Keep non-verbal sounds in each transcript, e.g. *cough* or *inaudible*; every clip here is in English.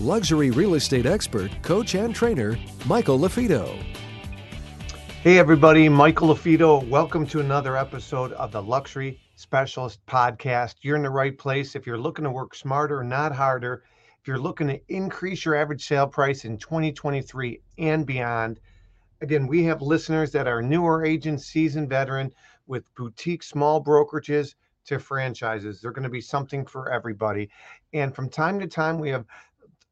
luxury real estate expert, coach, and trainer, Michael LaFido. Hey, everybody, Michael LaFido. Welcome to another episode of the Luxury Specialist Podcast. You're in the right place if you're looking to work smarter, not harder. If you're looking to increase your average sale price in 2023 and beyond. Again, we have listeners that are newer agents, seasoned veteran with boutique small brokerages to franchises. They're going to be something for everybody. And from time to time, we have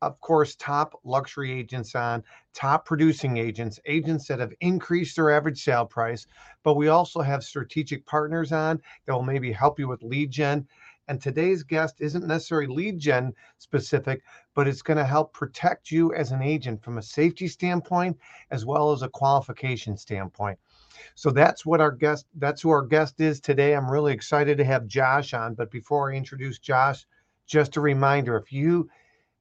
of course, top luxury agents on, top producing agents, agents that have increased their average sale price. But we also have strategic partners on that will maybe help you with lead gen. And today's guest isn't necessarily lead gen specific, but it's going to help protect you as an agent from a safety standpoint as well as a qualification standpoint. So that's what our guest that's who our guest is today. I'm really excited to have Josh on, but before I introduce Josh, just a reminder if you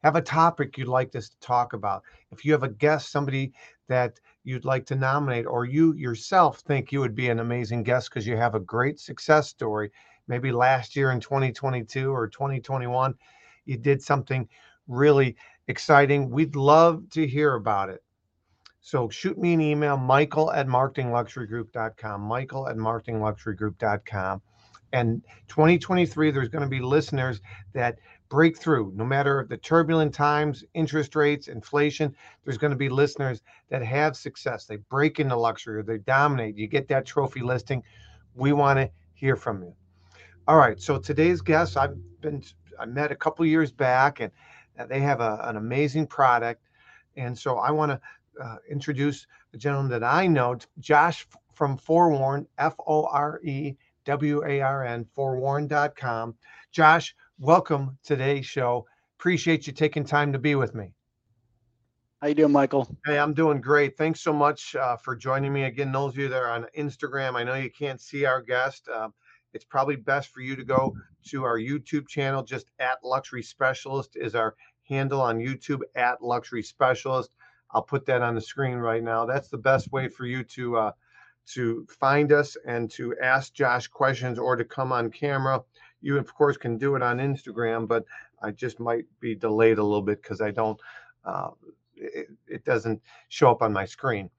have a topic you'd like us to talk about. If you have a guest, somebody that you'd like to nominate, or you yourself think you would be an amazing guest because you have a great success story, maybe last year in 2022 or 2021, you did something really exciting. We'd love to hear about it. So shoot me an email, michael at marketingluxurygroup.com, michael at marketingluxurygroup.com. And 2023, there's going to be listeners that breakthrough. No matter the turbulent times, interest rates, inflation, there's going to be listeners that have success. They break into luxury they dominate. You get that trophy listing. We want to hear from you. All right. So today's guest, I've been I met a couple years back, and they have a, an amazing product. And so I want to uh, introduce a gentleman that I know, Josh from Forewarn, F O R E W A R N, forewarn.com. Josh, welcome to today's show. Appreciate you taking time to be with me. How you doing, Michael? Hey, I'm doing great. Thanks so much uh, for joining me again. Those of you that are on Instagram, I know you can't see our guest. Uh, it's probably best for you to go to our YouTube channel. Just at Luxury Specialist is our handle on YouTube at Luxury Specialist. I'll put that on the screen right now. That's the best way for you to uh, to find us and to ask Josh questions or to come on camera. You, of course, can do it on Instagram, but I just might be delayed a little bit because I don't, uh, it, it, doesn't show up on my screen.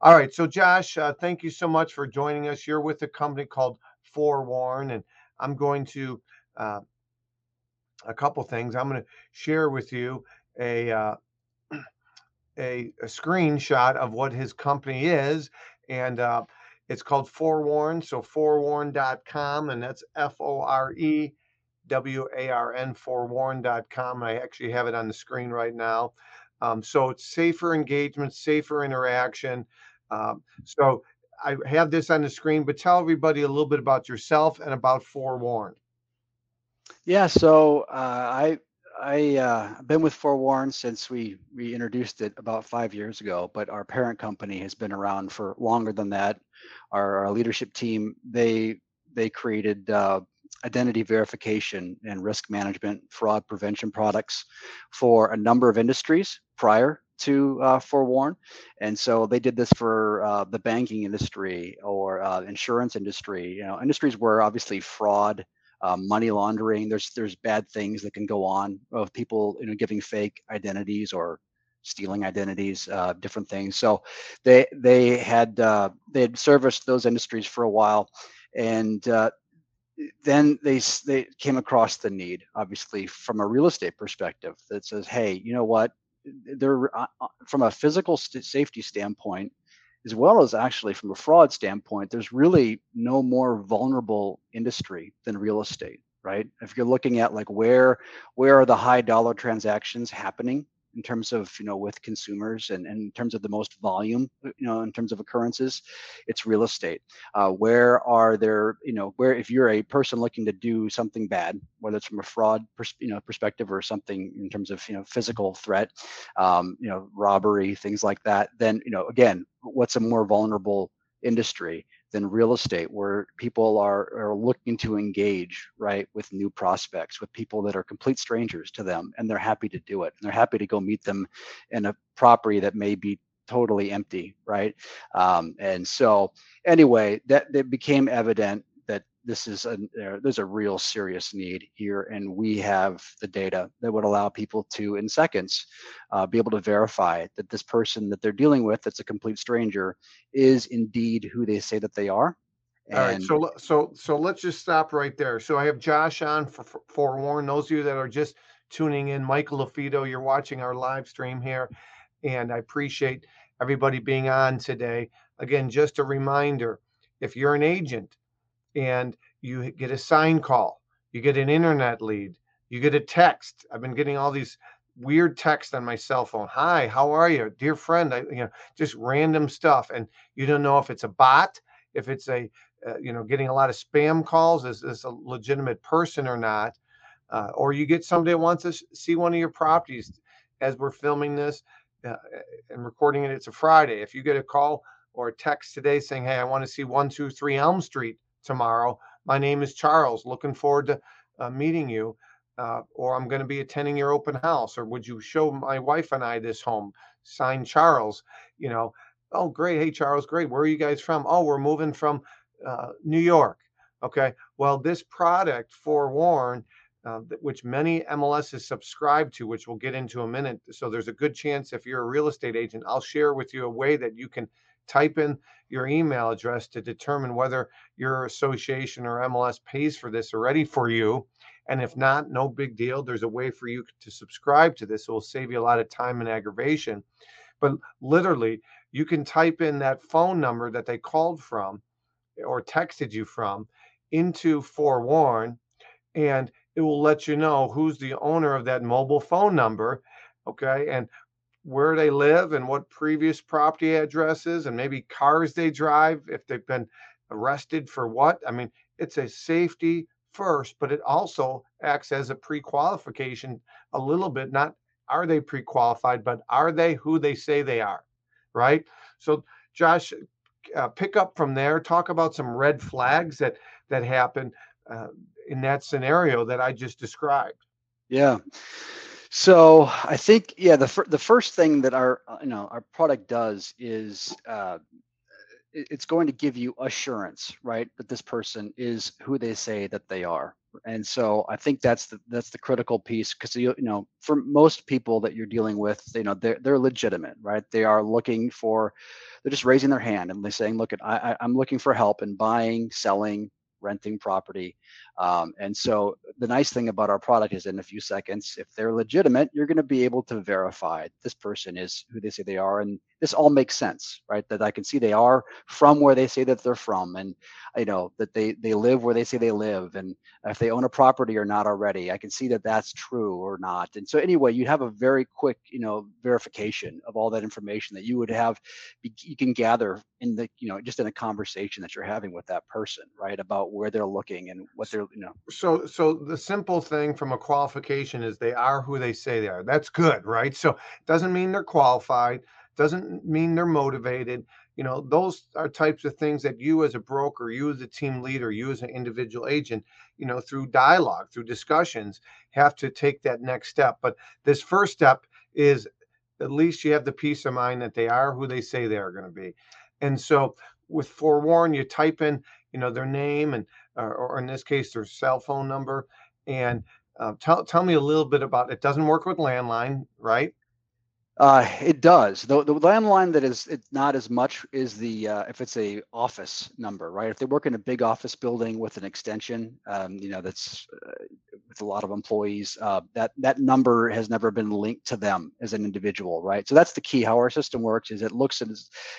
All right. So, Josh, uh, thank you so much for joining us. You're with a company called Forewarn, and I'm going to, uh, a couple things. I'm going to share with you a, uh, *clears throat* a, a screenshot of what his company is. And uh, it's called Forewarn. So forewarn.com, and that's F O R E W A R N, forewarn.com. I actually have it on the screen right now. Um, so it's safer engagement, safer interaction. Um, so I have this on the screen, but tell everybody a little bit about yourself and about Forewarn. Yeah, so uh, I I uh, been with Forewarn since we we introduced it about five years ago, but our parent company has been around for longer than that. Our, our leadership team they they created uh, identity verification and risk management fraud prevention products for a number of industries prior to uh, Forewarn, and so they did this for uh, the banking industry or uh, insurance industry. You know, industries where obviously fraud um, money laundering. There's there's bad things that can go on of people you know giving fake identities or stealing identities, uh, different things. So they they had uh, they had serviced those industries for a while, and uh, then they they came across the need, obviously from a real estate perspective, that says, hey, you know what? They're uh, uh, from a physical st- safety standpoint as well as actually from a fraud standpoint, there's really no more vulnerable industry than real estate, right? If you're looking at like where where are the high dollar transactions happening in terms of you know with consumers and, and in terms of the most volume you know in terms of occurrences it's real estate. Uh, where are there you know where if you're a person looking to do something bad whether it's from a fraud pers- you know perspective or something in terms of you know physical threat um, you know robbery things like that then you know again what's a more vulnerable industry than real estate where people are, are looking to engage right with new prospects with people that are complete strangers to them and they're happy to do it and they're happy to go meet them in a property that may be totally empty right? Um, and so anyway that, that became evident this is a there's a real serious need here and we have the data that would allow people to in seconds uh, be able to verify that this person that they're dealing with that's a complete stranger is indeed who they say that they are and all right so so so let's just stop right there. So i have josh on for, for forewarn those of you that are just tuning in michael lafido you're watching our live stream here and i appreciate everybody being on today. Again just a reminder if you're an agent and you get a sign call, you get an internet lead, you get a text. I've been getting all these weird texts on my cell phone. Hi, how are you, dear friend? I, you know, just random stuff, and you don't know if it's a bot, if it's a, uh, you know, getting a lot of spam calls. Is this a legitimate person or not? Uh, or you get somebody that wants to see one of your properties as we're filming this uh, and recording it. It's a Friday. If you get a call or a text today saying, "Hey, I want to see one two three Elm Street," tomorrow. My name is Charles. Looking forward to uh, meeting you. Uh, or I'm going to be attending your open house. Or would you show my wife and I this home? Sign Charles. You know, oh, great. Hey, Charles, great. Where are you guys from? Oh, we're moving from uh, New York. Okay. Well, this product, Forewarn, uh, which many MLSs subscribe to, which we'll get into a minute. So there's a good chance if you're a real estate agent, I'll share with you a way that you can type in your email address to determine whether your association or MLS pays for this already for you. And if not, no big deal. There's a way for you to subscribe to this. It will save you a lot of time and aggravation. But literally, you can type in that phone number that they called from or texted you from into Forewarn, and it will let you know who's the owner of that mobile phone number. Okay. And where they live and what previous property addresses and maybe cars they drive if they've been arrested for what. I mean, it's a safety first, but it also acts as a pre-qualification a little bit. Not are they pre-qualified, but are they who they say they are, right? So, Josh, uh, pick up from there. Talk about some red flags that that happen uh, in that scenario that I just described. Yeah. So I think yeah the fir- the first thing that our uh, you know our product does is uh, it's going to give you assurance right that this person is who they say that they are. And so I think that's the that's the critical piece because you you know for most people that you're dealing with you know they're they're legitimate right? They are looking for they're just raising their hand and they're saying look at I, I'm looking for help in buying selling renting property. Um, and so the nice thing about our product is in a few seconds, if they're legitimate, you're going to be able to verify this person is who they say they are. And this all makes sense, right? That I can see they are from where they say that they're from. And you know that they they live where they say they live and if they own a property or not already i can see that that's true or not and so anyway you have a very quick you know verification of all that information that you would have you can gather in the you know just in a conversation that you're having with that person right about where they're looking and what they're you know so so the simple thing from a qualification is they are who they say they are that's good right so it doesn't mean they're qualified doesn't mean they're motivated. You know those are types of things that you as a broker you as a team leader you as an individual agent you know through dialogue through discussions have to take that next step. But this first step is at least you have the peace of mind that they are who they say they are going to be. And so with forewarn you type in you know their name and uh, or in this case their cell phone number and uh, tell, tell me a little bit about it doesn't work with landline right uh, it does. The, the landline that is it's not as much is the uh, if it's a office number, right? If they work in a big office building with an extension, um, you know, that's uh, with a lot of employees, uh, that that number has never been linked to them as an individual, right? So that's the key. How our system works is it looks at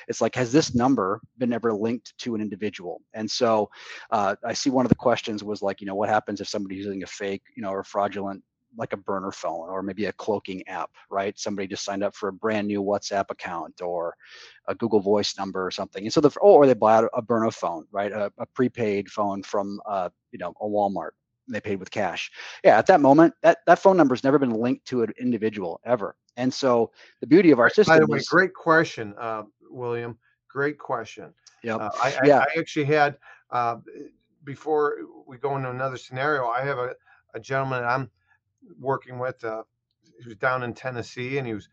it's like has this number been ever linked to an individual? And so uh, I see one of the questions was like, you know, what happens if somebody's using a fake, you know, or fraudulent like a burner phone or maybe a cloaking app, right? Somebody just signed up for a brand new WhatsApp account or a Google Voice number or something. And so the or they buy a burner phone, right? A, a prepaid phone from uh, you know a Walmart. They paid with cash. Yeah, at that moment, that that phone number has never been linked to an individual ever. And so the beauty of our system. By the way, is, great question, uh, William. Great question. Yep. Uh, I, yeah. I, I actually had uh, before we go into another scenario. I have a, a gentleman I'm working with. Uh, he was down in Tennessee and he was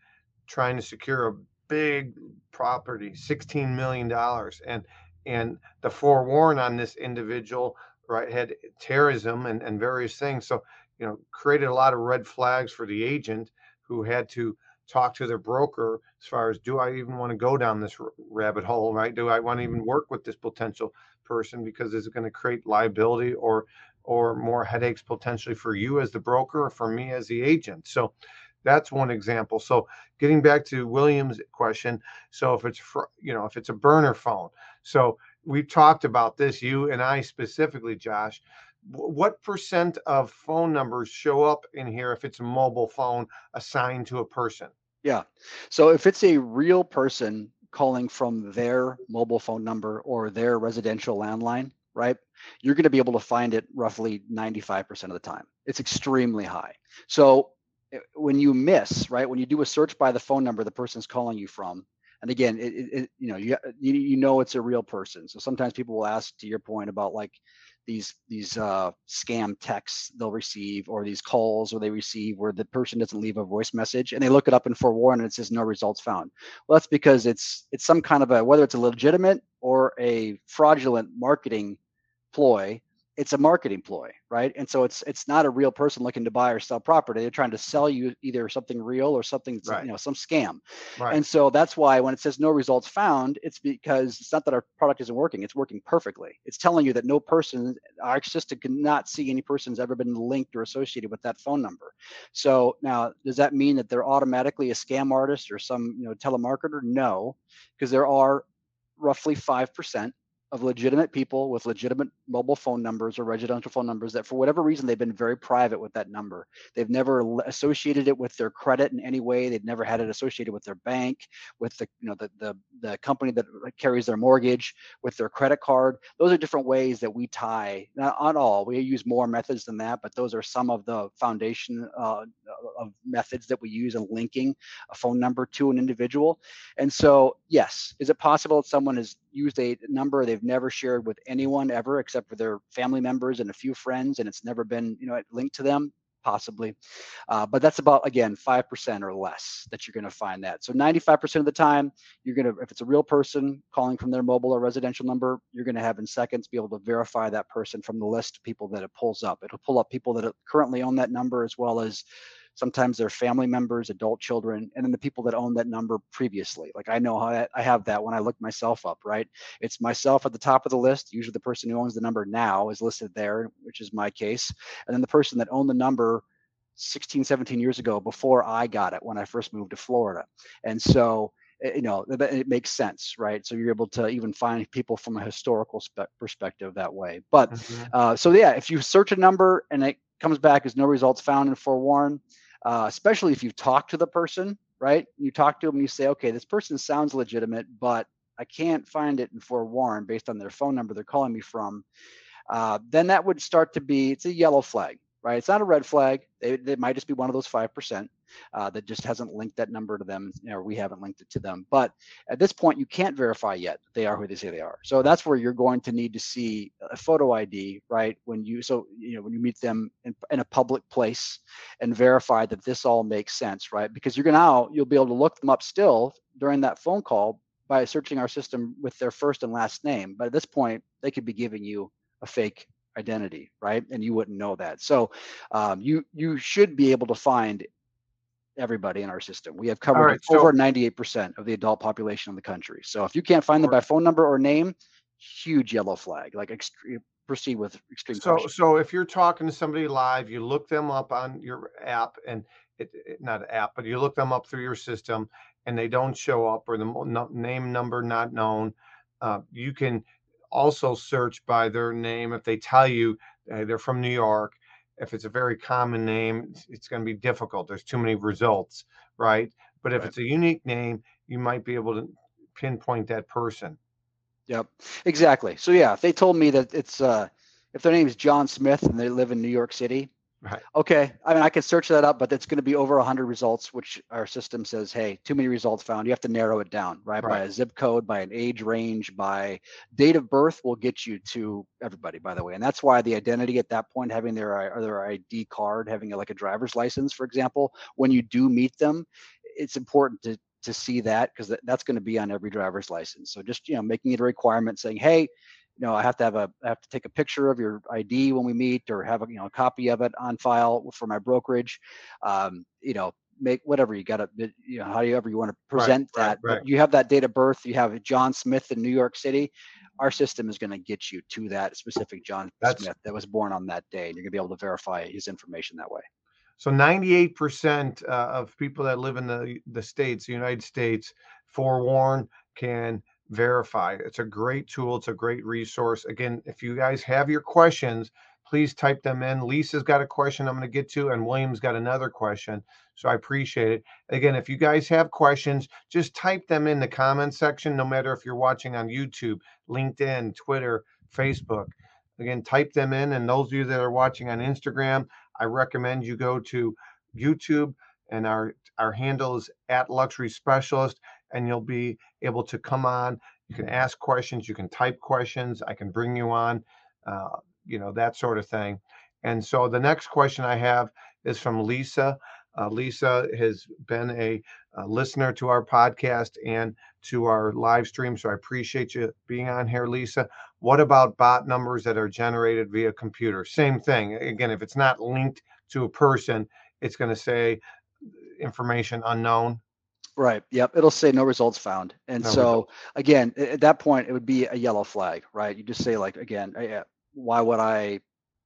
trying to secure a big property, sixteen million dollars, and and the forewarn on this individual right had terrorism and, and various things. So you know created a lot of red flags for the agent who had to talk to their broker as far as do I even want to go down this rabbit hole, right? Do I want to even work with this potential person because is it going to create liability or or more headaches potentially for you as the broker or for me as the agent? So that's one example. So getting back to William's question, so if it's for, you know if it's a burner phone, so we've talked about this you and I specifically, Josh what percent of phone numbers show up in here if it's a mobile phone assigned to a person? Yeah. So if it's a real person calling from their mobile phone number or their residential landline, right? You're going to be able to find it roughly 95% of the time. It's extremely high. So eh, when you miss, right, when you do a search by the phone number the person's calling you from, and again, it, it, you know, you, you know it's a real person. So sometimes people will ask, to your point about like, these these uh, scam texts they'll receive or these calls or they receive where the person doesn't leave a voice message and they look it up in forewarn and it says no results found well that's because it's it's some kind of a whether it's a legitimate or a fraudulent marketing ploy it's a marketing ploy, right? And so it's it's not a real person looking to buy or sell property. They're trying to sell you either something real or something, right. you know, some scam. Right. And so that's why when it says no results found, it's because it's not that our product isn't working. It's working perfectly. It's telling you that no person, our system cannot see any person's ever been linked or associated with that phone number. So now, does that mean that they're automatically a scam artist or some, you know, telemarketer? No, because there are roughly 5% of legitimate people with legitimate mobile phone numbers or residential phone numbers that for whatever reason they've been very private with that number. They've never associated it with their credit in any way. They've never had it associated with their bank with the you know the the, the company that carries their mortgage with their credit card. Those are different ways that we tie not on all. We use more methods than that but those are some of the foundation uh, of methods that we use in linking a phone number to an individual. And so yes is it possible that someone has used a number they've never shared with anyone ever except for their family members and a few friends and it's never been you know linked to them possibly. Uh, but that's about again 5% or less that you're going to find that. So 95% of the time you're going to if it's a real person calling from their mobile or residential number you're going to have in seconds be able to verify that person from the list of people that it pulls up. It'll pull up people that currently own that number as well as sometimes they're family members adult children and then the people that own that number previously. Like i know how I, I have that when i look myself up right? It's myself at the top of the list usually the person who owns the number now is listed there which is my case and then the person that owned the number 16 17 years ago before i got it when i first moved to florida. And so eh, you know it makes sense right? So you're able to even find people from a historical spe- perspective that way. But mm-hmm. uh, so yeah if you search a number and it comes back as no results found in forewarn uh, especially if you talk to the person, right? You talk to them you say, okay, this person sounds legitimate, but I can't find it in forewarn based on their phone number they're calling me from. Uh, then that would start to be it's a yellow flag, right? It's not a red flag. They it might just be one of those five percent uh, that just hasn't linked that number to them, or we haven't linked it to them. But at this point, you can't verify yet they are who they say they are. So that's where you're going to need to see a photo ID, right? When you so you know when you meet them in, in a public place and verify that this all makes sense, right? Because you're gonna now you'll be able to look them up still during that phone call by searching our system with their first and last name. But at this point, they could be giving you a fake identity, right? And you wouldn't know that. So um, you you should be able to find everybody in our system. We have covered right, over 98% of the adult population in the country. So if you can't find them by phone number or name, huge yellow flag. Like extreme, proceed with extreme so caution. so if you're talking to somebody live you look them up on your app and it, it, not app but you look them up through your system and they don't show up or the name number not known uh, you can also search by their name if they tell you uh, they're from new york if it's a very common name, it's, going to be difficult. There's too many results, right? But if Right. it's a unique name, you might be able to pinpoint that person. Yep, exactly. So yeah, if they told me that it's uh, if their name is John Smith and they live in New York City, Right. okay. I mean, I can search that up, but it's going to be over 100 results, which our system says, hey, too many results found. You have to narrow it down, right? By a zip code, by an age range, by date of birth will get you to everybody, by the way. And that's why the identity at that point, having their their ID card, having like a driver's license, for example, when you do meet them, it's important to to see that because that's going to be on every driver's license. So just you know, making it a requirement, saying, hey, you know, I have to have a I have to take a picture of your ID when we meet, or have a you know a copy of it on file for my brokerage. Um, you know, make whatever you got to you know however you want to present right, that. right. But you have that date of birth. You have John Smith in New York City. Our system is going to get you to that specific John That's- Smith that was born on that day, and you're going to be able to verify his information that way. So 98% uh, of people that live in the the states, the United States, forewarn can verify. It's a great tool. It's a great resource. Again, if you guys have your questions, please type them in. Lisa's got a question I'm going to get to, and William's got another question. So I appreciate it. Again, if you guys have questions, just type them in the comment section, no matter if you're watching on YouTube, LinkedIn, Twitter, Facebook. Again, type them in. And those of you that are watching on Instagram, I recommend you go to YouTube and our our handle is at Luxury Specialist, and you'll be able to come on. You can ask questions, you can type questions. I can bring you on, uh, you know that sort of thing. And so the next question I have is from Lisa. Uh, Lisa has been a, a listener to our podcast and to our live stream, so I appreciate you being on here, Lisa. What about bot numbers that are generated via computer? Same thing. Again, if it's not linked to a person, it's going to say information unknown. Right. Yep. It'll say no results found. And No so results. again, at that point, it would be a yellow flag, right? You just say like, again, uh, why would I,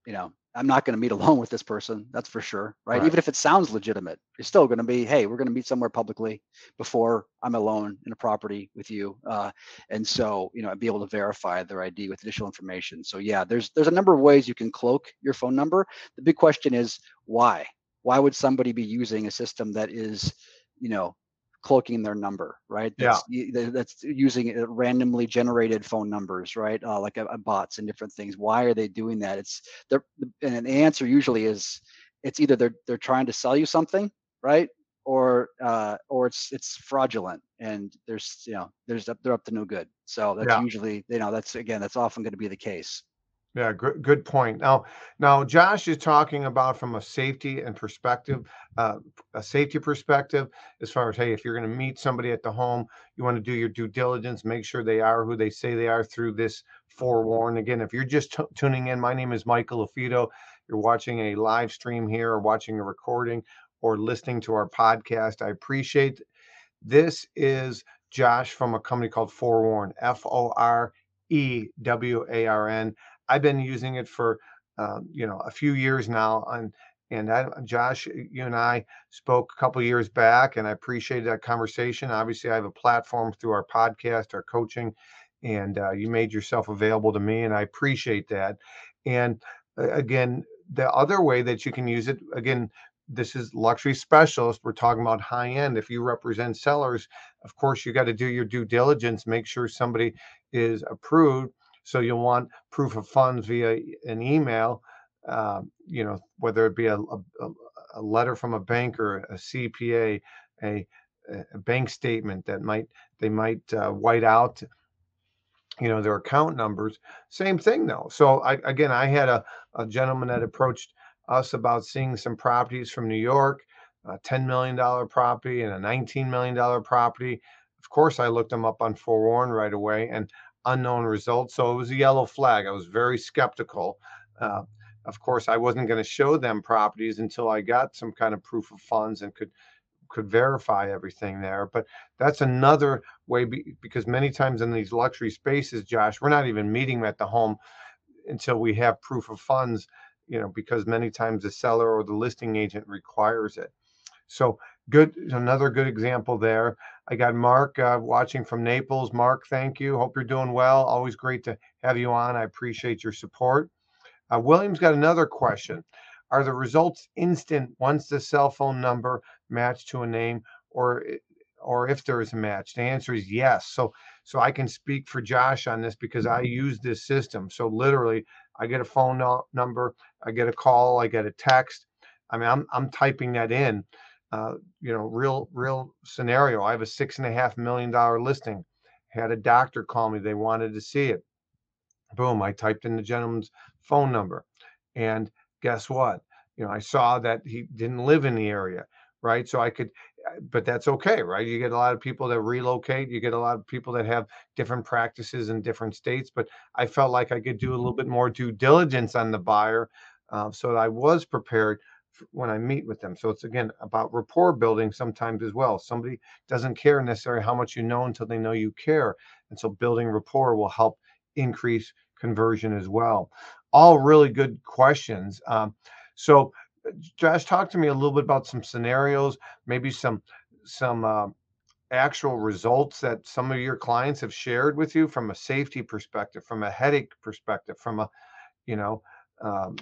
you know, I'm not going to meet *laughs* alone with this person. That's for sure. Right. Right. Even if it sounds legitimate, it's still going to be, hey, we're going to meet somewhere publicly before I'm alone in a property with you. Uh, and so, you know, I'd be able to verify their ID with additional information. So yeah, there's there's a number of ways you can cloak your phone number. The big question is why? Why would somebody be using a system that is, you know, cloaking their number, right? Yeah. That's, y- that's using uh, randomly generated phone numbers, right? Uh, like uh, bots and different things. Why are they doing that? It's they're, and the answer usually is it's either they're they're trying to sell you something, right? Or uh, or it's it's fraudulent and there's you know there's up, they're up to no good. So that's Yeah. usually you know that's again that's often going to be the case. Yeah, good good point. Now, now Josh is talking about from a safety and perspective, uh, a safety perspective, as far as hey, if you're going to meet somebody at the home, you want to do your due diligence, make sure they are who they say they are through this forewarn. Again, if you're just t- tuning in, my name is Michael Lafido. You're watching a live stream here, or watching a recording, or listening to our podcast. I appreciate. This is Josh from a company called Forewarn, F O R E W A R N. I've been using it for um, you know a few years now, and and I, Josh, you and I spoke a couple years back, and I appreciated that conversation. Obviously, I have a platform through our podcast, our coaching, and uh, you made yourself available to me, and I appreciate that. And uh, again, the other way that you can use it, again, this is luxury specialist. We're talking about high end. If you represent sellers, of course, you got to do your due diligence, make sure somebody is approved. So you'll want proof of funds via an email, um, you know, whether it be a, a, a letter from a banker, a CPA, a, a bank statement that might they might uh, white out, you know, their account numbers. Same thing though. So I, again, I had a, a gentleman that approached us about seeing some properties from New York, a $10 million property and a $19 million property. Of course, I looked them up on Forewarn right away and unknown results. So it was a yellow flag. I was very skeptical. Uh, of course, I wasn't going to show them properties until I got some kind of proof of funds and could could verify everything there. But that's another way be, because many times in these luxury spaces, Josh, we're not even meeting them at the home until we have proof of funds. You know, because many times the seller or the listing agent requires it. So good, another good example there. I got Mark uh, watching from Naples. Mark, thank you. Hope you're doing well. Always great to have you on. I appreciate your support. Uh, William's got another question. are the results instant once the cell phone number matched to a name or or if there is a match? The answer is yes. So so I can speak for Josh on this because I use this system. So literally, I get a phone number, I get a call, I get a text. I mean, I'm I'm typing that in. Uh, you know, real real scenario. I have a six and a half million dollar listing. Had a doctor call me. They wanted to see it. Boom! I typed in the gentleman's phone number, and guess what? You know, I saw that he didn't live in the area, right? So I could but that's okay, right? You get a lot of people that relocate. You get a lot of people that have different practices in different states. But I felt like I could do a little bit more due diligence on the buyer, uh, so that I was prepared when I meet with them. So it's again about rapport building sometimes as well. Somebody doesn't care necessarily how much you know until they know you care, and so building rapport will help increase conversion as well. All really good questions. Um, so Josh, talk to me a little bit about some scenarios, maybe some some uh, actual results that some of your clients have shared with you from a safety perspective, from a headache perspective, from a you know um,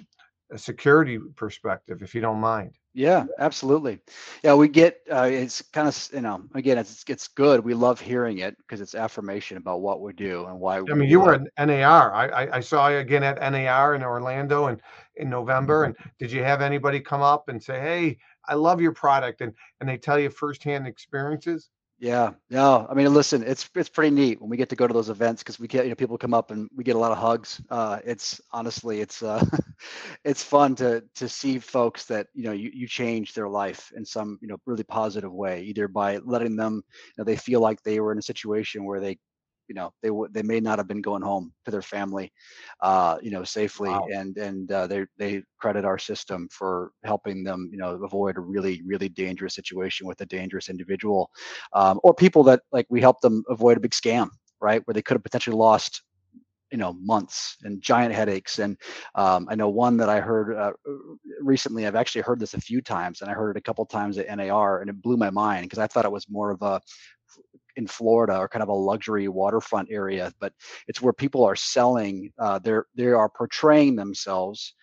a security perspective, if you don't mind. Yeah, absolutely. Yeah, we get uh, it's kind of you know again it's it's good. We love hearing it because it's affirmation about what we do and why. I mean, you were at NAR. I, I, I saw you again at NAR in Orlando and in November. And did you have anybody come up and say, "Hey, I love your product," and and they tell you firsthand experiences? Yeah, no, I mean, listen, it's it's pretty neat when we get to go to those events because we get you know people come up and we get a lot of hugs. Uh, it's honestly, it's uh, *laughs* it's fun to to see folks that you know you you change their life in some you know really positive way, either by letting them you know they feel like they were in a situation where they you know they would they may not have been going home to their family uh you know safely wow. and and uh, they they credit our system for helping them you know avoid a really really dangerous situation with a dangerous individual um, or people that like we help them avoid a big scam right where they could have potentially lost you know months and giant headaches and um, i know one that i heard uh, recently i've actually heard this a few times and i heard it a couple times at nar and it blew my mind because i thought it was more of a in Florida or kind of a luxury waterfront area, but it's where people are selling. Uh, they're they are portraying themselves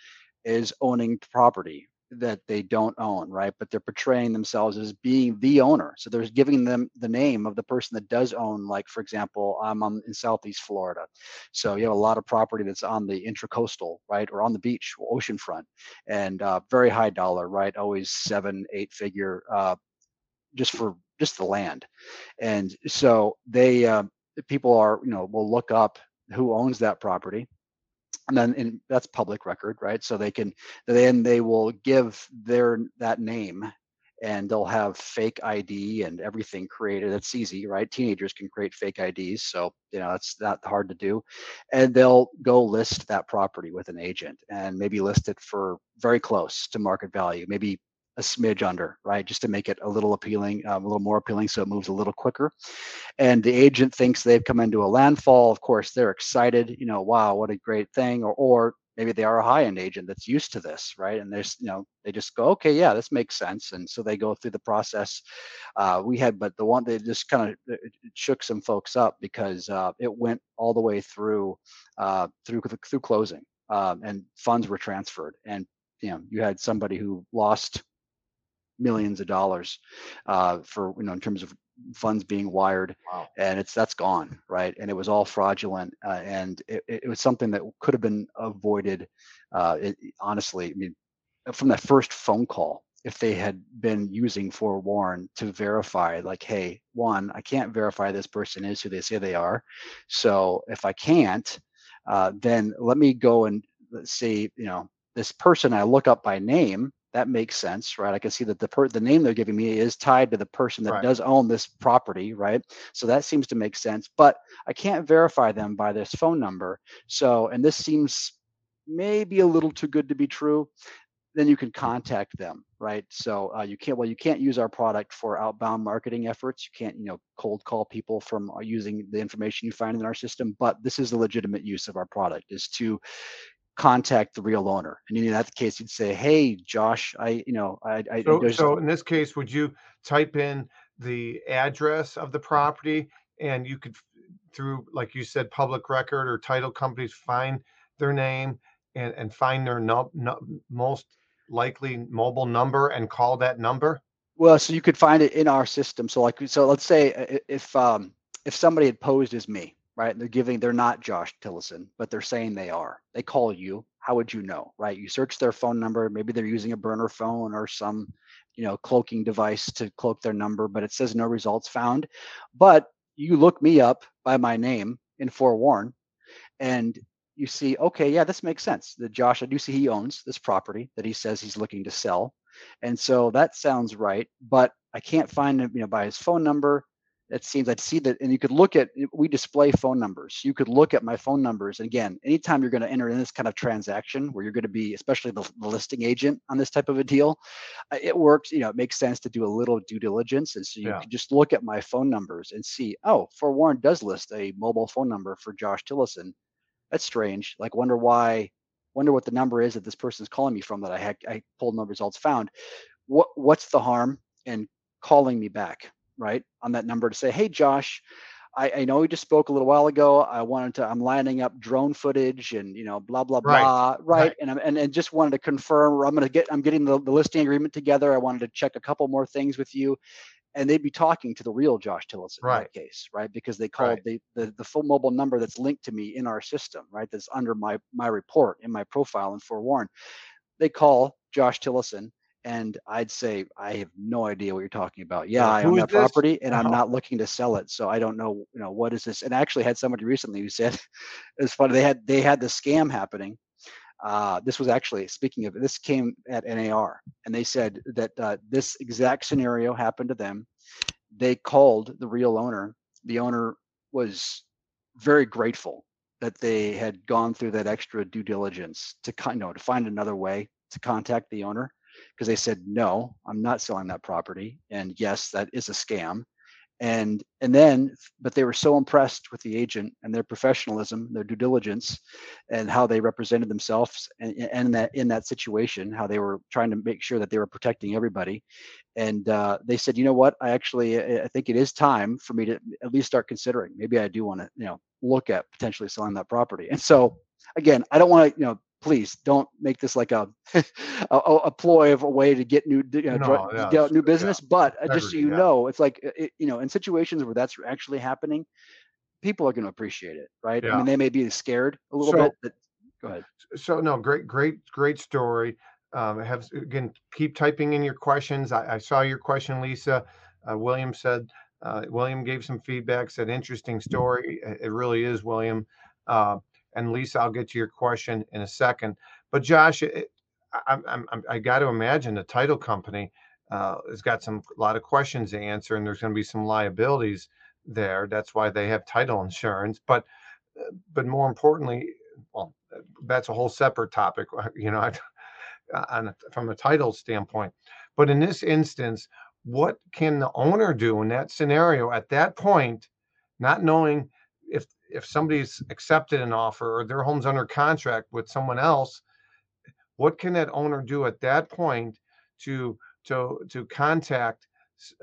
as owning property that they don't own, right? But they're portraying themselves as being the owner. So they're giving them the name of the person that does own. Like for example, I'm on, in Southeast Florida, so you have a lot of property that's on the intracoastal, right, or on the beach, oceanfront, and uh, very high dollar, right? Always seven, eight figure, uh, just for just the land. And so they uh, people are you know will look up who owns that property. And then in, that's public record right? So they can then they will give their that name and they'll have fake id and everything created. It's easy right? Teenagers can create fake ids so you know that's not hard to do. And they'll go list that property with an agent and maybe list it for very close to market value maybe a smidge under, right? Just to make it a little appealing, um, a little more appealing so it moves a little quicker. And the agent thinks they've come into a landfall. Of course, they're excited, you know, wow, what a great thing. Or, or maybe they are a high end agent that's used to this, right? And there's, you know, they just go, okay, yeah, this makes sense. And so they go through the process. Uh, we had, but the one that just kind of shook some folks up because uh, it went all the way through uh, through through closing. Um, and funds were transferred and you know you had somebody who lost millions of dollars uh, for you know in terms of funds being wired wow. and it's that's gone right and it was all fraudulent uh, and it, it, was something that could have been avoided uh, it, honestly i mean from that first phone call if they had been using forewarn to verify like hey one i can't verify this person is who they say they are so if i can't uh, then let me go and see you know this person i look up by name that makes sense, right? I can see that the per- the name they're giving me is tied to the person that right. does own this property, right? So that seems to make sense, but I can't verify them by this phone number. So, and this seems maybe a little too good to be true. Then you can contact them, right? So uh, you can't. Well, you can't use our product for outbound marketing efforts. You can't, you know, cold call people from uh, using the information you find in our system. But this is the legitimate use of our product: is to contact the real owner. And in that case, you'd say, "Hey, Josh, I, you know, I." I so, so in this case, would you type in the address of the property, and you could, through like you said, public record or title companies, find their name and and find their no, no, most likely mobile number and call that number? Well, so you could find it in our system. So like, so let's say if um, if somebody had posed as me, right? They're giving, they're not Josh Tillison, but they're saying they are. They call you. How would you know, right? You search their phone number. Maybe they're using a burner phone or some, you know, cloaking device to cloak their number, but it says no results found. But you look me up by my name in Forewarn, and you see, okay, yeah, this makes sense. The Josh, I do see he owns this property that he says he's looking to sell. And so that sounds right, but I can't find him, you know, by his phone number. It seems I see that, and you could look at we display phone numbers. You could look at my phone numbers. And again, anytime you're going to enter in this kind of transaction where you're going to be, especially the, the listing agent on this type of a deal, uh, it works. You know, it makes sense to do a little due diligence, and so you yeah. can just look at my phone numbers and see, oh, Forewarn does list a mobile phone number for Josh Tillison. That's strange. Like, wonder why wonder what the number is that this person's calling me from that I had I pulled no results found. What what's the harm in calling me back, right? On that number to say, hey Josh, I, I know we just spoke a little while ago. I wanted to, I'm lining up drone footage and you know, blah, blah, right. blah. Right. right. And, and and just wanted to confirm I'm gonna get I'm getting the, the listing agreement together. I wanted to check a couple more things with you and they'd be talking to the real Josh Tillison right. in that case, right? Because they called right. the, the the full mobile number that's linked to me in our system, right? That's under my my report in my profile and Forewarn. They call Josh Tillison, and I'd say I have no idea what you're talking about. Yeah, I own that this? property, and I'm uh-huh. not looking to sell it, so I don't know. You know what is this? And I actually had somebody recently who said *laughs* it's funny. They had they had the scam happening uh, this was actually speaking of this came at NAR, and they said that uh, this exact scenario happened to them. They called the real owner. The owner was very grateful that they had gone through that extra due diligence to kind of to find another way to contact the owner because they said no, I'm not selling that property, and yes, that is a scam and and then but they were so impressed with the agent and their professionalism their due diligence and how they represented themselves and, and that in that situation how they were trying to make sure that they were protecting everybody and uh, they said you know what? I actually i think it is time for me to at least start considering. Maybe i do want to you know look at potentially selling that property and so again i don't want to you know please don't make this like *laughs* a a, a, ploy of a way to get new you know, no, yeah, get new business. Yeah. But uh, just so you yeah. know, it's like uh, it, you know, in situations where that's actually happening, people are going to appreciate it, right? I mean, they may be scared a little so, bit. But go ahead. So no, great, great, great story. Um, have again, keep typing in your questions. I, I saw your question, Lisa. Uh, William said. Uh, William gave some feedback. Said interesting story. It really is, William. Uh, and Lisa, I'll get to your question in a second. But Josh, it, I, I'm, I got to imagine the title company uh, has got some a lot of questions to answer, and there's going to be some liabilities there. That's why they have title insurance. But uh, but more importantly, well, that's a whole separate topic. *laughs* You know, on from a title standpoint. But in this instance, what can the owner do in that scenario at that point, not knowing if if somebody's accepted an offer or their home's under contract with someone else, what can that owner do at that point to to to contact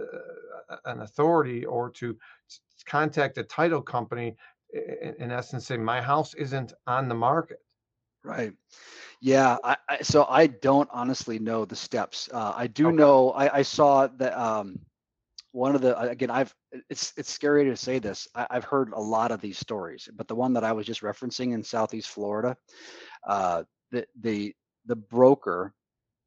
uh, an authority or to contact a title company? In, in, essence say my house isn't on the market. Right. Yeah I, I, so i don't honestly know the steps. Uh, i do okay. know I, I, saw that um, one of the again i've it's it's scary to say this I, have heard a lot of these stories but the one that i was just referencing in southeast florida uh, the the the broker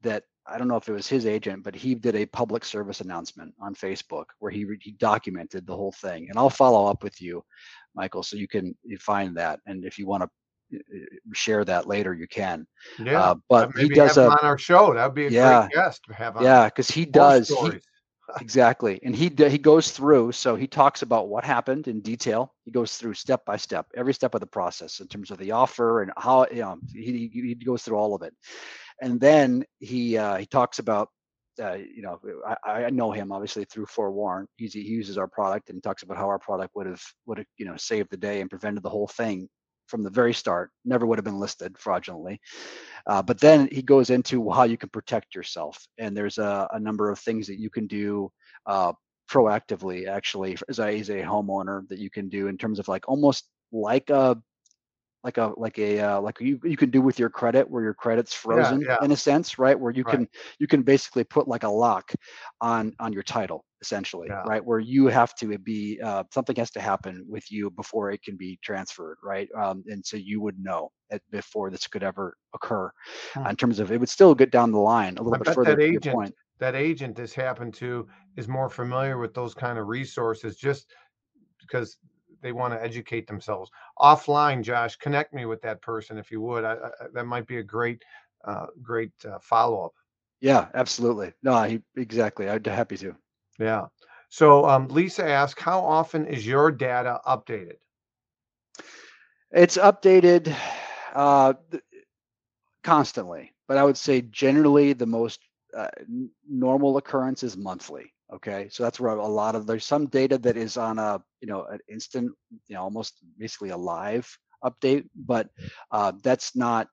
that i don't know if it was his agent but he did a public service announcement on facebook where he he documented the whole thing and i'll follow up with you michael so you can you find that and if you want to share that later you can yeah uh, but he does a, on our show that'd be a yeah, great guest to have yeah because he does he, exactly. And he he goes through so he talks about what happened in detail. He goes through step by step every step of the process in terms of the offer and how you know he, he goes through all of it. And then he uh, he talks about uh, you know I, I know him obviously through forewarn He's, he uses our product and talks about how our product would have would have you know saved the day and prevented the whole thing from the very start never would have been listed fraudulently. Uh, but then he goes into how you can protect yourself. And there's a, a number of things that you can do uh, proactively actually as a, as a homeowner that you can do in terms of like almost like a like a like a uh, like you you can do with your credit where your credit's frozen yeah. in a sense right where you Right. can you can basically put like a lock on on your title essentially Yeah. right where you have to be uh, something has to happen with you before it can be transferred right um, and so you would know before this could ever occur Hmm. in terms of it would still get down the line a little I bit further that agent point that agent this happened to is more familiar with those kind of resources just because they want to educate themselves. Offline josh connect me with that person if you would I, I, that might be a great uh, great uh, follow-up. Yeah absolutely. No he, exactly i'd be happy to. Yeah. So um, lisa asked how often is your data updated? It's updated uh, constantly, but I would say generally the most uh, normal occurrence is monthly. Okay, so that's where a lot of there's some data that is on a you know an instant, you know, almost basically a live update, but uh, that's not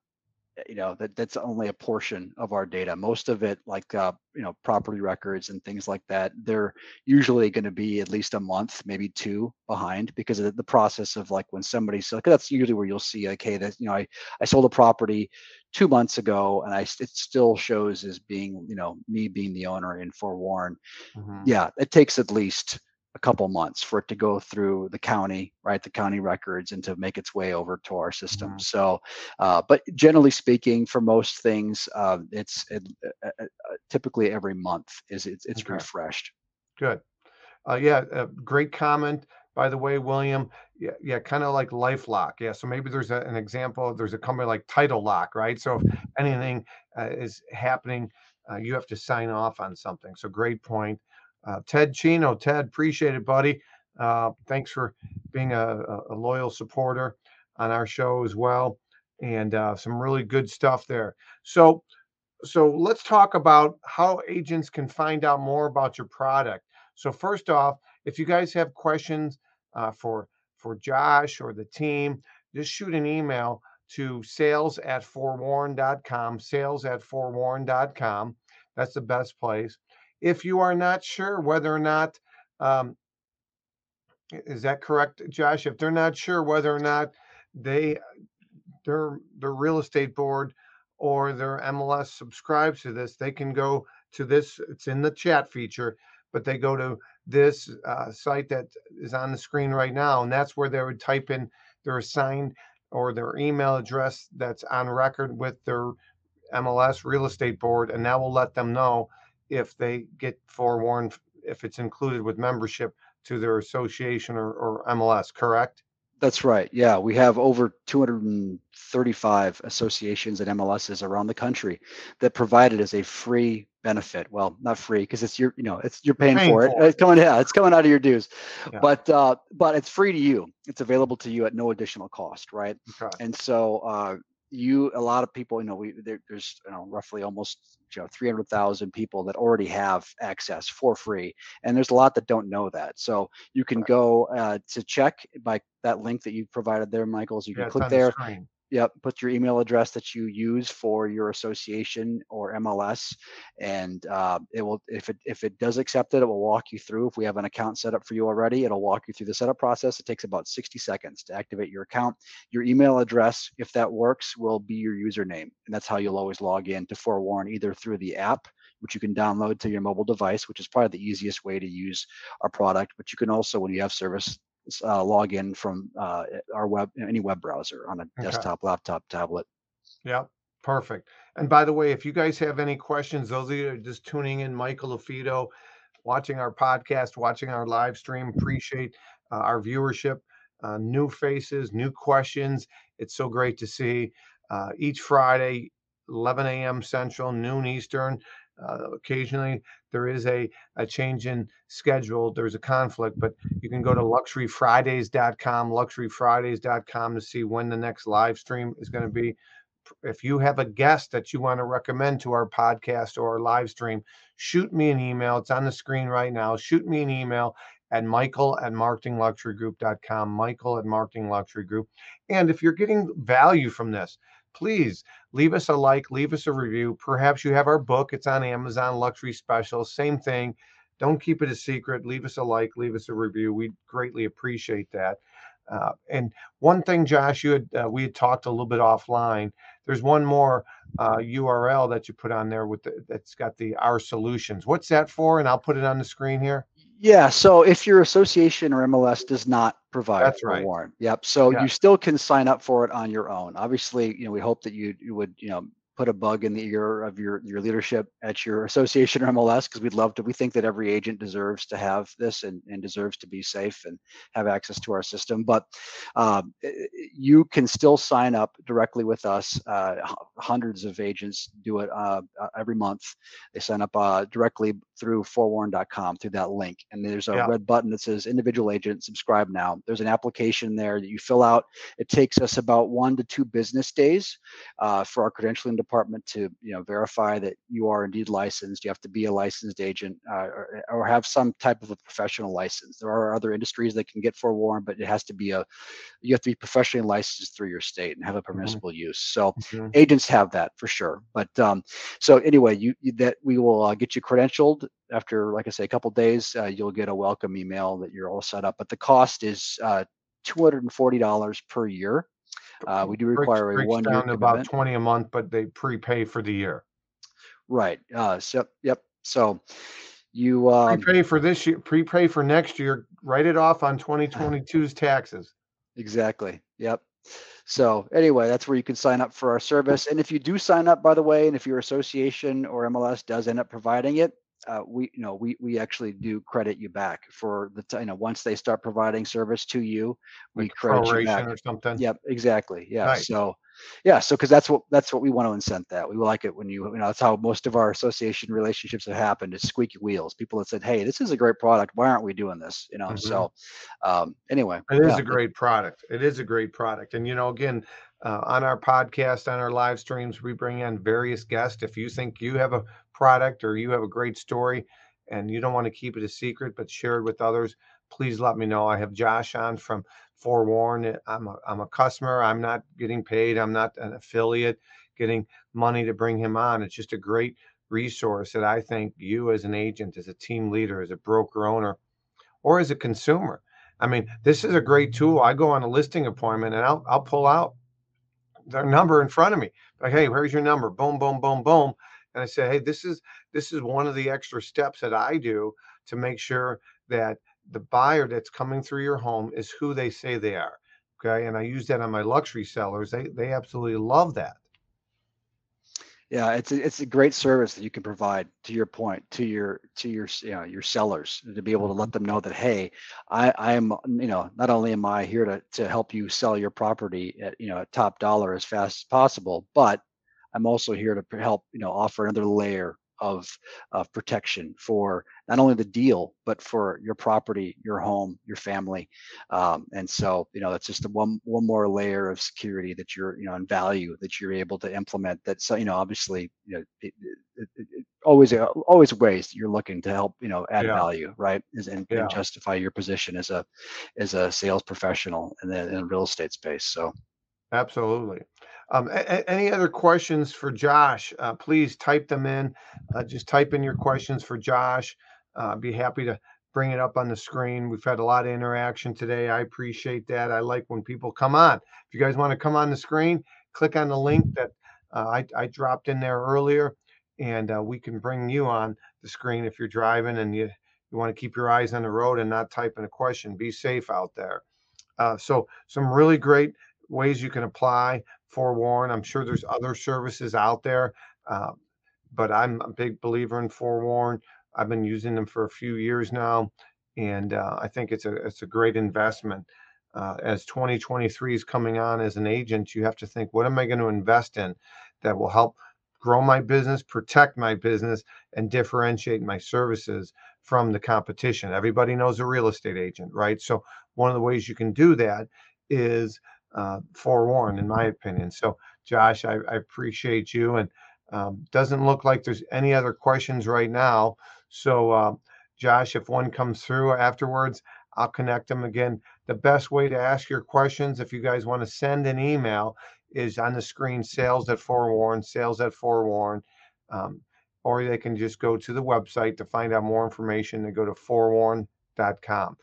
you know that that's only a portion of our data most of it like uh, you know property records and things like that they're usually going to be at least a month maybe two behind because of the process of like when somebody so that's usually where you'll see like hey that you know i i sold a property two months ago and i it still shows as being you know me being the owner in forewarn Mhm. yeah, it takes at least a couple months for it to go through the county, right? The county records and to make its way over to our system. Mhm. So, uh, but generally speaking, for most things, uh, it's it, uh, uh, typically every month is it's, it's Okay. refreshed. Good. Uh, yeah, uh, great comment. By the way, William, yeah, yeah, kind of like LifeLock. Yeah, so maybe there's a, an example. There's a company like Title Lock, right? So if anything uh, is happening, uh, you have to sign off on something. So great point. Uh, Ted Chino, Ted, appreciate it, buddy. Uh, thanks for being a, a- loyal supporter on our show as well, and uh, some really good stuff there. So, so let's talk about how agents can find out more about your product. So first off, if you guys have questions uh, for for Josh or the team, just shoot an email to sales at forewarn.com, sales at forewarn.com. That's the best place. If you are not sure whether or not, um, is that correct, Josh? If they're not sure whether or not they their their real estate board or their MLS subscribes to this, they can go to this. It's in the chat feature, but they go to this uh, site that is on the screen right now, and that's where they would type in their assigned or their email address that's on record with their MLS real estate board, and that will let them know if they get forewarned if it's included with membership to their association or, or MLS. Correct? That's right. Yeah, we have over 235 associations and MLSs around the country that provide it as a free benefit. Well, not free because it's your, you know, it's you're paying, Paying for it. for it. It's coming, yeah, it's coming out of your dues. Yeah. But uh, but it's free to you. It's available to you at no additional cost, right? Okay. And so uh, you, a lot of people, you know, we there, there's you know roughly almost you know 300,000 people that already have access for free, and there's a lot that don't know that. So you can Right. go uh, to check by that link that you provided there, Michaels. You can Yeah, it's click the there. screen. Yep, put your email address that you use for your association or MLS, and uh, it will. If it if it does accept it, it will walk you through. If we have an account set up for you already, it'll walk you through the setup process. It takes about 60 seconds to activate your account. Your email address, if that works, will be your username, and that's how you'll always log in to Forewarn either through the app, which you can download to your mobile device, which is probably the easiest way to use our product. But you can also, when you have service, uh, log in from uh, our web any web browser on a Okay. desktop, laptop, tablet. Yep, perfect. And by the way, if you guys have any questions, those of you are just tuning in, Michael LaFido, watching our podcast, watching our live stream, appreciate uh, our viewership, uh, new faces, new questions. It's so great to see uh, each Friday, 11 a.m. Central, noon Eastern. Uh, occasionally, there is a, a change in schedule. There's a conflict, but you can go to luxuryfridays.com, luxuryfridays.com to see when the next live stream is going to be if you have a guest that you want to recommend to our podcast or our live stream, shoot me an email. It's on the screen right now. Shoot me an email at michael at marketingluxurygroup.com, michael at marketingluxurygroup. And if you're getting value from this, please leave us a like, leave us a review. Perhaps you have our book. It's on Amazon, Luxury Special. Same thing. Don't keep it a secret. Leave us a like, leave us a review. We greatly appreciate that. Uh, and one thing, Josh, you had uh, we had talked a little bit offline. There's one more uh, URL that you put on there with the, that's got the our solutions. What's that for? And I'll put it on the screen here. Yeah. So if your association or MLS does not provide That's a right. warrant, yep. So Yeah. you still can sign up for it on your own. Obviously, you know, we hope that you you would you know put a bug in the ear of your your leadership at your association or MLS because we'd love to. We think that every agent deserves to have this and, and deserves to be safe and have access to our system. But um, i- you can still sign up directly with us. Uh, hundreds of agents do it uh, uh, every month. They sign up uh, directly through forewarn.com through that link. And there's a Yeah. red button that says individual agent subscribe now. There's an application there that you fill out. It takes us about one to two business days uh, for our credentialing department to you know verify that you are indeed licensed. You have to be a licensed agent uh, or, or have some type of a professional license. There are other industries that can get forewarned, but it has to be a you have to be professionally licensed through your state and have a permissible use. So Mhm. agents have that for sure. But um, so anyway, you, you that we will uh, get you credentialed after, like I say, a couple days. Uh, you'll get a welcome email that you're all set up. But the cost is uh, two hundred and forty dollars per year. Uh, we do Breaks- require a one-year down about 20 a month, but they prepay for the year. Right. Uh, so yep. So you um, Prepay for this year, prepay for next year, write it off on 2022's *laughs* taxes. Exactly. Yep. So anyway, that's where you can sign up for our service. And if you do sign up, by the way, and if your association or MLS does end up providing it, uh, we, you know, we we actually do credit you back for the, ti- you know, once they start providing service to you, we Like credit you back. or something. Yep, exactly. Yeah. Nice. So, yeah. So, because that's what that's what we want to incent. That we like it when you you know that's how most of our association relationships have happened. Is squeaky wheels. People that said, "Hey, this is a great product. Why aren't we doing this?" You know. Mhm. So, um, anyway, It is yeah, a great product. It is a great product. And, you know, again, uh, on our podcast, on our live streams, we bring in various guests. If you think you have a product or you have a great story and you don't want to keep it a secret, but share it with others, please let me know. I have Josh on from Forewarn. Eh, I'm a, I'm a customer. I'm not getting paid. I'm not an affiliate getting money to bring him on. It's just a great resource that I think you as an agent, as a team leader, as a broker owner, or as a consumer. I mean, this is a great tool. I go on a listing appointment and I'll I'll pull out their number in front of me. Like, hey, where's your number? Boom, boom, boom, boom. And I say, hey, this is this is one of the extra steps that I do to make sure that the buyer that's coming through your home is who they say they are. Okay. And I use that on my luxury sellers. They they absolutely love that. yeah, it's a, it's a great service that you can provide. To your point, to your to your you know your sellers to be able to let mm-hmm. them know that hey, I I am you know not only am I here to to help you sell your property at you know at top dollar as fast as possible, but I'm also here to help you know offer another layer of of protection for not only the deal but for your property, your home, your family, um, and so you know that's just a one one more layer of security that you're you know and value that you're able to implement. That so you know obviously you know it, it, it, always uh, always ways you're looking to help you know add Yeah. value right Is- and, Yeah. and justify your position as a as a sales professional in the in the real estate space. So. Absolutely. Um, a- any other questions for Josh? Uh, please type them in. Uh, just type in your questions for Josh. Uh, be happy to bring it up on the screen. We've had a lot of interaction today. I appreciate that. I like when people come on. If you guys want to come on the screen, click on the link that uh, I, I dropped in there earlier, and uh, we can bring you on the screen if you're driving and you, you want to keep your eyes on the road and not type in a question. Be safe out there. Uh, so, some really great ways you can apply forewarn i'm sure there's other services out there uh, but i'm a big believer in forewarn i've been using them for a few years now and uh, i think it's a it's a great investment. Uh, as 2023 is coming on as an agent you have to think what am i going to invest in that will help grow my business protect my business and differentiate my services from the competition? Everybody knows a real estate agent right? So one of the ways you can do that is uh, forewarned, in my opinion. So, Josh, I, I appreciate you. And um, doesn't look like there's any other questions right now. So, uh, Josh, if one comes through afterwards, I'll connect them again. The best way to ask your questions, if you guys want to send an email, is on the screen sales at forewarn, sales at forewarn. Um, or they can just go to the website to find out more information. They go to forewarn.com.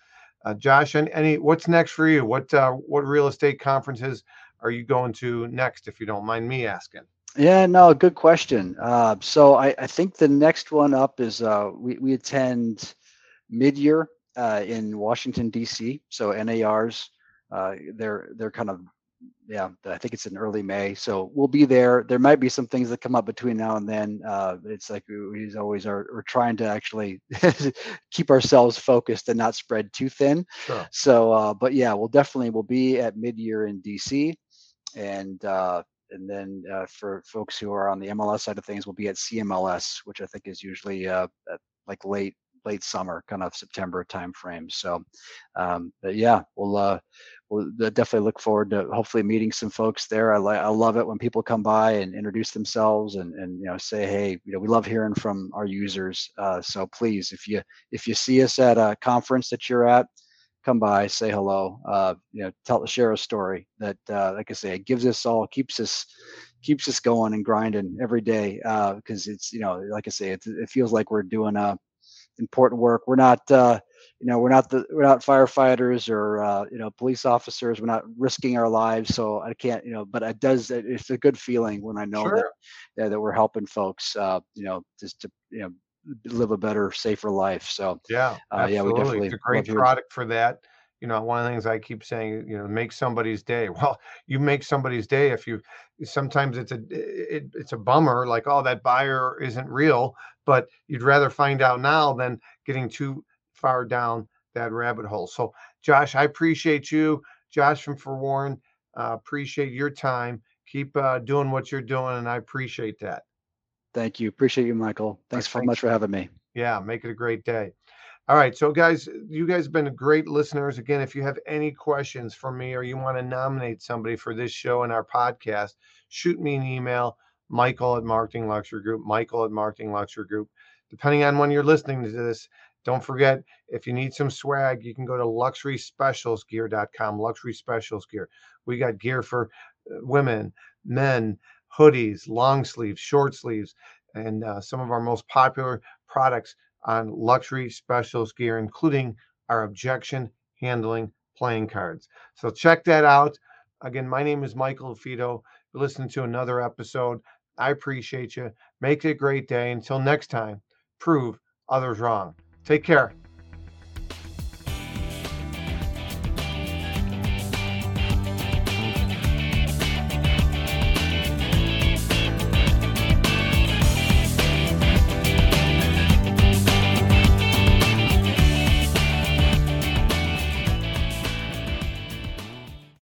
Uh, Josh, any, any what's next for you? What uh, what real estate conferences are you going to next, if you don't mind me asking? Yeah, no, good question. Uh, so I, I think the next one up is uh, we we attend mid-year uh, in Washington D.C. So NAR's uh, they're they're kind of yeah, I think it's in early May. So we'll be there. There might be some things that come up between now and then. Uh, it's like we always are. We're trying to actually *laughs* keep ourselves focused and not spread too thin. Sure. So, uh, but yeah, we'll definitely we'll be at mid-year in DC, and uh, and then uh, for folks who are on the MLS side of things, we'll be at CMLS, which I think is usually uh, like late late summer, kind of September timeframe. So, um, but yeah, we'll uh, we'll definitely look forward to hopefully meeting some folks there. I like I love it when people come by and introduce themselves and and you know say, hey, you know, we love hearing from our users. Uh, so please, if you if you see us at a conference that you're at, come by, say hello. Uh, you know, tell share a story that, uh, like I say, it gives us all keeps us keeps us going and grinding every day because uh, it's you know, like I say, it, it feels like we're doing a important work. We're not, uh, you know, we're not the we're not firefighters or uh, you know police officers. We're not risking our lives, so I can't, you know. But it does. It's a good feeling when I know sure. that yeah, that we're helping folks, uh, you know, just to you know live a better, safer life. So yeah, uh, yeah, we definitely it's a great product for that. You know, one of the things I keep saying, you know, make somebody's day. *laughs* Well, you make somebody's day if you. Sometimes it's a it, it's a bummer, like oh that buyer isn't real, but you'd rather find out now than getting too far down that rabbit hole. So, Josh, I appreciate you, Josh from Forewarn. Uh, appreciate your time. Keep uh, doing what you're doing, and I appreciate that. Thank you. Appreciate you, Michael. Thanks so much for having me. Yeah, make it a great day. All right. So, guys, you guys have been great listeners. Again, if you have any questions for me or you want to nominate somebody for this show and our podcast, shoot me an email, Michael at Marketing Luxury Group, Michael at Marketing Luxury Group. Depending on when you're listening to this, don't forget if you need some swag, you can go to luxuryspecialsgear.com, luxury specials gear. We got gear for uh, women, men, hoodies, long sleeves, short sleeves, and uh, some of our most popular products on luxury specials gear, including our objection handling playing cards. So check that out. Again, my name is Michael Fido. Listening to another episode. I appreciate you. Make it a great day. Until next time, prove others wrong. Take care.